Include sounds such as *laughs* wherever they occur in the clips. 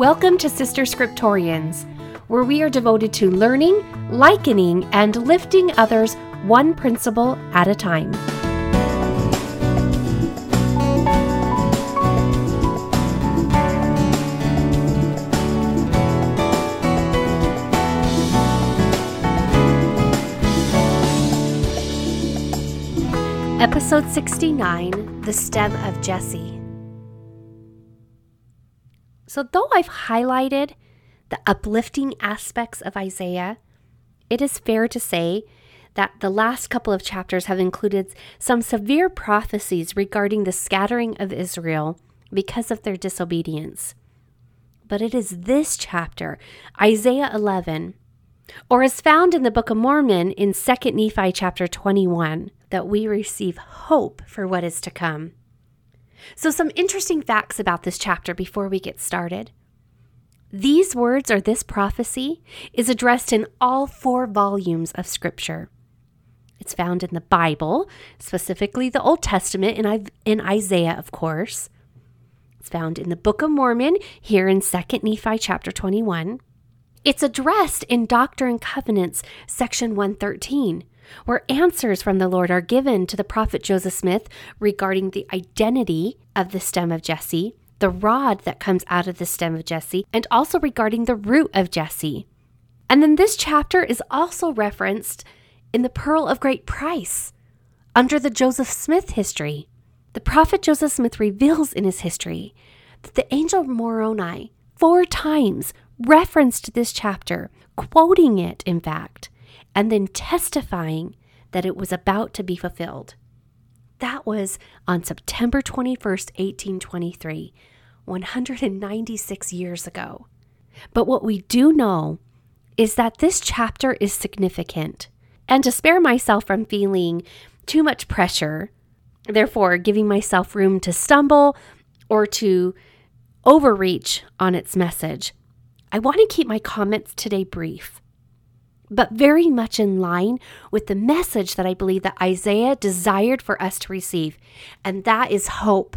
Welcome to Sister Scriptorians, where we are devoted to learning, likening, and lifting others one principle at a time. Episode 69 The Stem of Jesse. So, though I've highlighted the uplifting aspects of Isaiah, it is fair to say that the last couple of chapters have included some severe prophecies regarding the scattering of Israel because of their disobedience. But it is this chapter, Isaiah 11, or as found in the Book of Mormon in 2 Nephi chapter 21, that we receive hope for what is to come. So, some interesting facts about this chapter before we get started. These words or this prophecy is addressed in all four volumes of Scripture. It's found in the Bible, specifically the Old Testament, in Isaiah, of course. It's found in the Book of Mormon, here in 2 Nephi chapter 21. It's addressed in Doctrine and Covenants, section 113, where answers from the Lord are given to the prophet Joseph Smith regarding the identity of the stem of Jesse, the rod that comes out of the stem of Jesse, and also regarding the root of Jesse. And then this chapter is also referenced in the Pearl of Great Price under the Joseph Smith history. The prophet Joseph Smith reveals in his history that the angel Moroni four times referenced this chapter, quoting it, in fact, and then testifying that it was about to be fulfilled. That was on September 21st, 1823, 196 years ago. But what we do know is that this chapter is significant. And to spare myself from feeling too much pressure, therefore giving myself room to stumble or to overreach on its message, I want to keep my comments today brief but very much in line with the message that I believe that Isaiah desired for us to receive, and that is hope.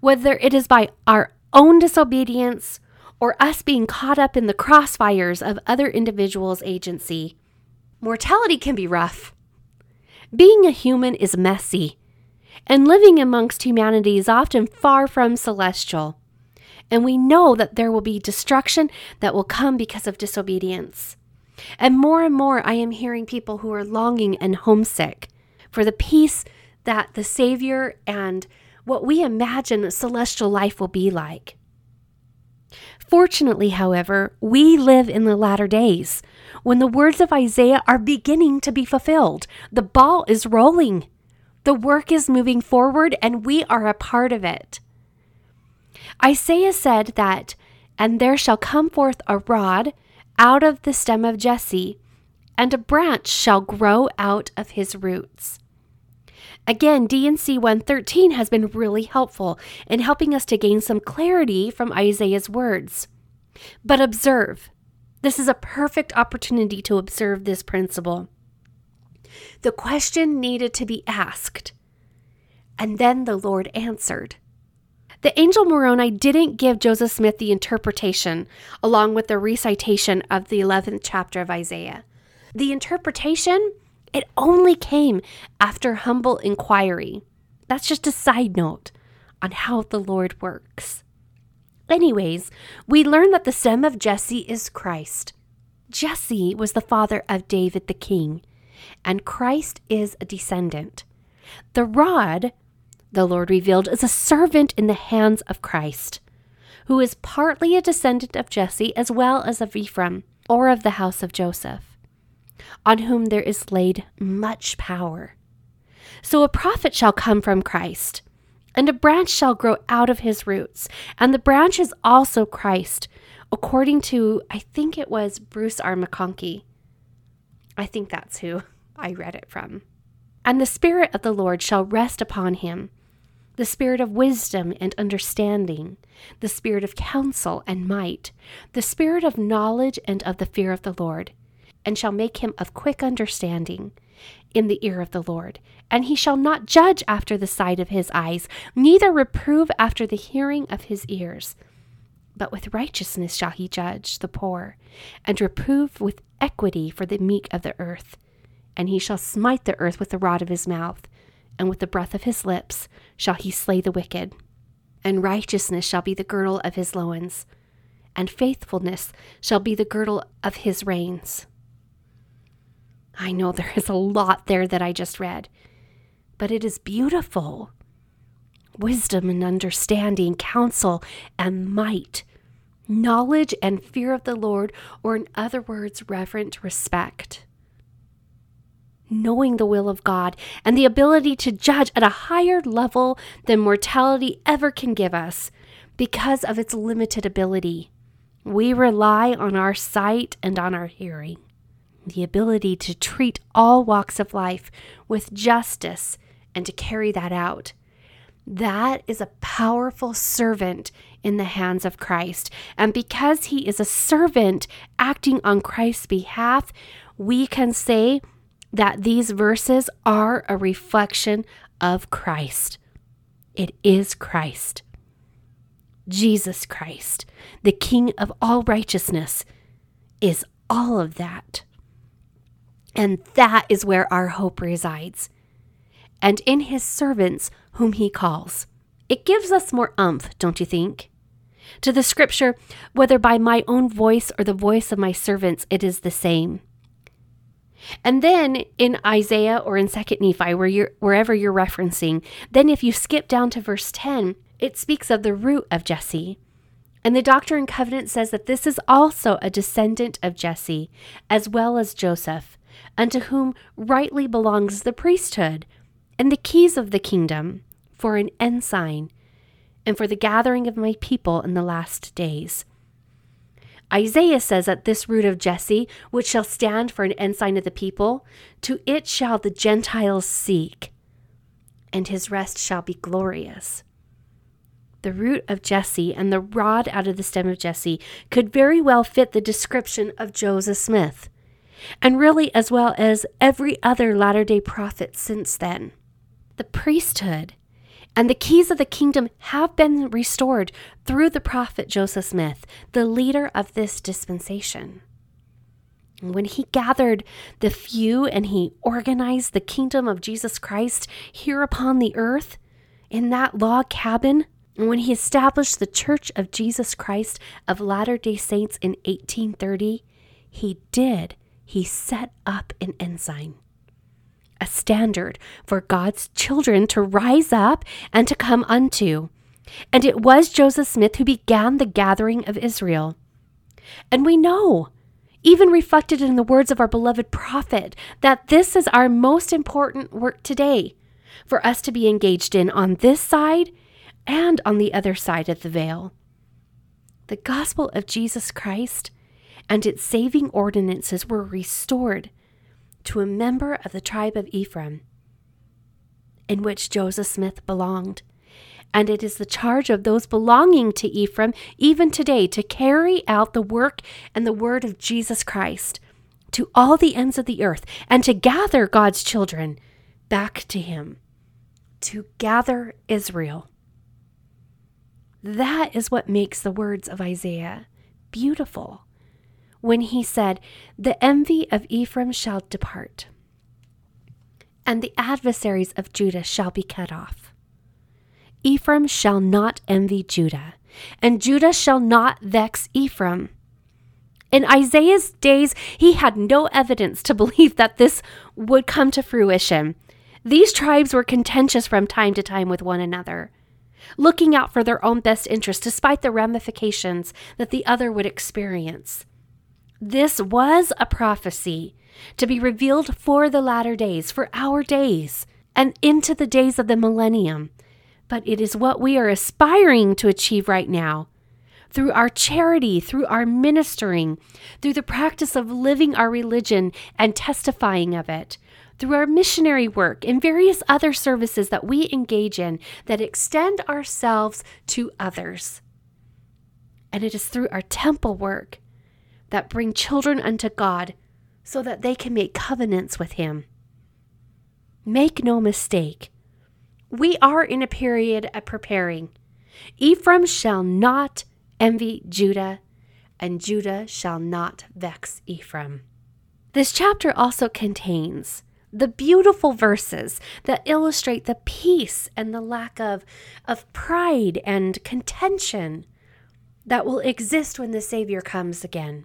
Whether it is by our own disobedience or us being caught up in the crossfires of other individuals' agency, mortality can be rough. Being a human is messy, and living amongst humanity is often far from celestial. And we know that there will be destruction that will come because of disobedience. And more and more, I am hearing people who are longing and homesick for the peace that the Savior and what we imagine celestial life will be like. Fortunately, however, we live in the latter days when the words of Isaiah are beginning to be fulfilled. The ball is rolling, the work is moving forward, and we are a part of it. Isaiah said that, and there shall come forth a rod out of the stem of Jesse, and a branch shall grow out of his roots. Again, D&C 113 has been really helpful in helping us to gain some clarity from Isaiah's words. But observe, this is a perfect opportunity to observe this principle. The question needed to be asked, and then the Lord answered. The angel Moroni didn't give Joseph Smith the interpretation along with the recitation of the 11th chapter of Isaiah. The interpretation, it only came after humble inquiry. That's just a side note on how the Lord works. Anyways, we learn that the stem of Jesse is Christ. Jesse was the father of David the king, and Christ is a descendant. The rod the Lord revealed as a servant in the hands of Christ, who is partly a descendant of Jesse as well as of Ephraim, or of the house of Joseph, on whom there is laid much power. So a prophet shall come from Christ, and a branch shall grow out of his roots, and the branch is also Christ, according to, I think it was Bruce R. McConkie. I think that's who I read it from. And the Spirit of the Lord shall rest upon him the spirit of wisdom and understanding, the spirit of counsel and might, the spirit of knowledge and of the fear of the Lord, and shall make him of quick understanding in the ear of the Lord. And he shall not judge after the sight of his eyes, neither reprove after the hearing of his ears, but with righteousness shall he judge the poor, and reprove with equity for the meek of the earth. And he shall smite the earth with the rod of his mouth, and with the breath of his lips shall he slay the wicked. And righteousness shall be the girdle of his loins, and faithfulness shall be the girdle of his reins. I know there is a lot there that I just read, but it is beautiful. Wisdom and understanding, counsel and might knowledge and fear of the Lord, or in other words, reverent respect. Knowing the will of God and the ability to judge at a higher level than mortality ever can give us because of its limited ability. We rely on our sight and on our hearing. The ability to treat all walks of life with justice and to carry that out. That is a powerful servant in the hands of Christ. And because he is a servant acting on Christ's behalf, we can say that these verses are a reflection of Christ. It is Christ. Jesus Christ, the King of all righteousness, is all of that. And that is where our hope resides. And in his servants whom he calls. It gives us more umph, don't you think? To the scripture, whether by my own voice or the voice of my servants, it is the same. And then in Isaiah or in Second Nephi, where you're, wherever you're referencing, then if you skip down to verse 10, it speaks of the root of Jesse. And the Doctrine and Covenant says that this is also a descendant of Jesse, as well as Joseph, unto whom rightly belongs the priesthood and the keys of the kingdom for an ensign and for the gathering of my people in the last days. Isaiah says that this root of Jesse, which shall stand for an ensign of the people, to it shall the Gentiles seek, and his rest shall be glorious. The root of Jesse and the rod out of the stem of Jesse could very well fit the description of Joseph Smith, and really as well as every other Latter day Prophet since then. The priesthood and the keys of the kingdom have been restored through the prophet Joseph Smith, the leader of this dispensation. When he gathered the few and he organized the kingdom of Jesus Christ here upon the earth in that log cabin, when he established the Church of Jesus Christ of Latter day Saints in 1830, he did. He set up an ensign a standard for God's children to rise up and to come unto. And it was Joseph Smith who began the gathering of Israel. And we know, even reflected in the words of our beloved prophet, that this is our most important work today for us to be engaged in on this side and on the other side of the veil. The gospel of Jesus Christ and its saving ordinances were restored to a member of the tribe of Ephraim, in which Joseph Smith belonged. And it is the charge of those belonging to Ephraim, even today, to carry out the work and the word of Jesus Christ to all the ends of the earth and to gather God's children back to Him, to gather Israel. That is what makes the words of Isaiah beautiful when he said, The envy of Ephraim shall depart, and the adversaries of Judah shall be cut off. Ephraim shall not envy Judah, and Judah shall not vex Ephraim. In Isaiah's days, he had no evidence to *laughs* believe that this would come to fruition. These tribes were contentious from time to time with one another, looking out for their own best interest despite the ramifications that the other would experience. This was a prophecy to be revealed for the latter days, for our days, and into the days of the millennium. But it is what we are aspiring to achieve right now. Through our charity, through our ministering, through the practice of living our religion and testifying of it, through our missionary work and various other services that we engage in that extend ourselves to others. And it is through our temple work that bring children unto God so that they can make covenants with Him. Make no mistake, we are in a period of preparing. Ephraim shall not envy Judah, and Judah shall not vex Ephraim. This chapter also contains the beautiful verses that illustrate the peace and the lack of, of pride and contention that will exist when the Savior comes again.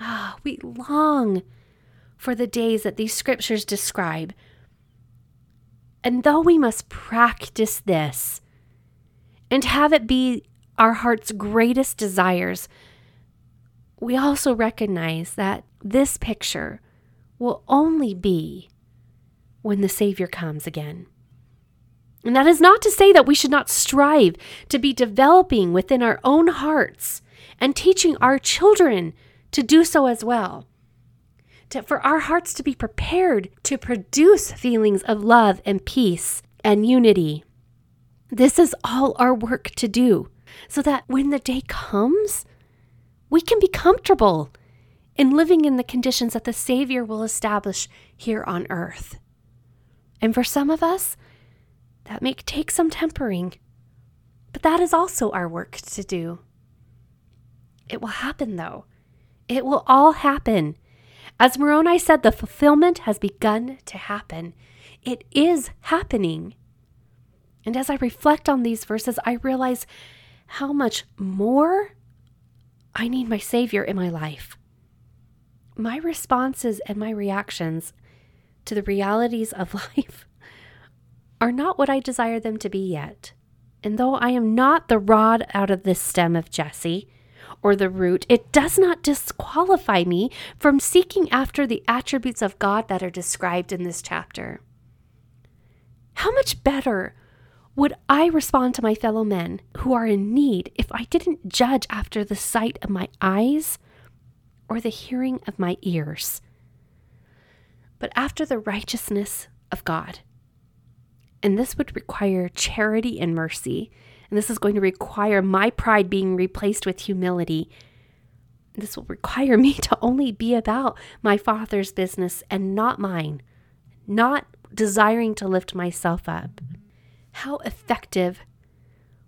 Ah, we long for the days that these scriptures describe. And though we must practice this and have it be our heart's greatest desires, we also recognize that this picture will only be when the Savior comes again. And that is not to say that we should not strive to be developing within our own hearts and teaching our children to do so as well. To, for our hearts to be prepared to produce feelings of love and peace and unity. This is all our work to do so that when the day comes, we can be comfortable in living in the conditions that the Savior will establish here on earth. And for some of us, that may take some tempering, but that is also our work to do. It will happen, though. It will all happen. As Moroni said, the fulfillment has begun to happen. It is happening. And as I reflect on these verses, I realize how much more I need my Savior in my life. My responses and my reactions to the realities of *laughs* life are not what I desire them to be yet. And though I am not the rod out of the stem of Jesse or the root, it does not disqualify me from seeking after the attributes of God that are described in this chapter. How much better would I respond to my fellow men who are in need if I didn't judge after the sight of my eyes or the hearing of my ears, but after the righteousness of God? And this would require charity and mercy. And this is going to require my pride being replaced with humility. This will require *laughs* me to only be about my Father's business and not mine, not desiring to lift myself up. How effective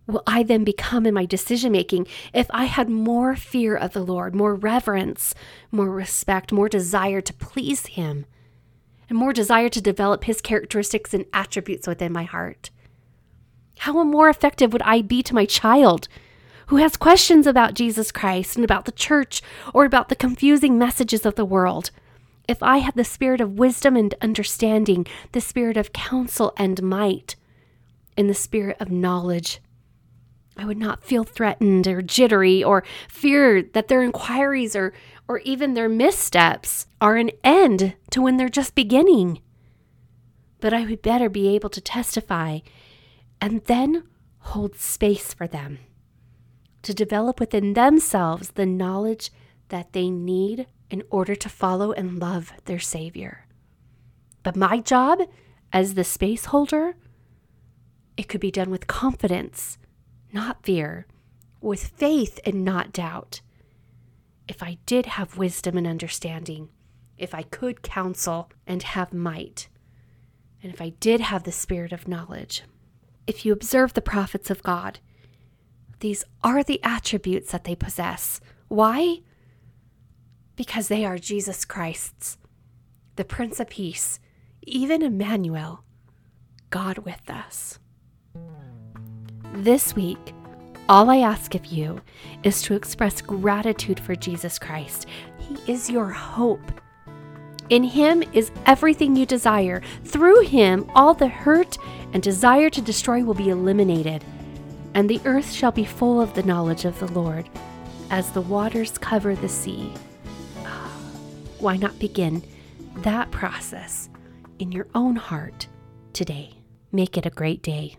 will I then become in my decision making if I had more fear of the Lord, more reverence, more respect, more desire to please Him, and more desire to develop His characteristics and attributes within my heart? How more effective would I be to my child who has questions about Jesus Christ and about the church or about the confusing messages of the world? If I had the spirit of wisdom and understanding, the spirit of counsel and might, in the spirit of knowledge. I would not feel threatened or jittery or fear that their inquiries or, or even their missteps are an end to when they're just beginning. But I would better be able to testify and then hold space for them to develop within themselves the knowledge that they need in order to follow and love their Savior. But my job as the space holder it could be done with confidence, not fear, with faith and not doubt. If I did have wisdom and understanding, if I could counsel and have might, and if I did have the spirit of knowledge. If you observe the prophets of God, these are the attributes that they possess. Why? Because they are Jesus Christ's, the Prince of Peace, even Emmanuel, God with us. This week, all I ask of you is to express gratitude for Jesus Christ. He is your hope. In Him is everything you desire. Through Him, all the hurt and desire to destroy will be eliminated, and the earth shall be full of the knowledge of the Lord, as the waters cover the sea. Ah, why not begin that process in your own heart today? Make it a great day.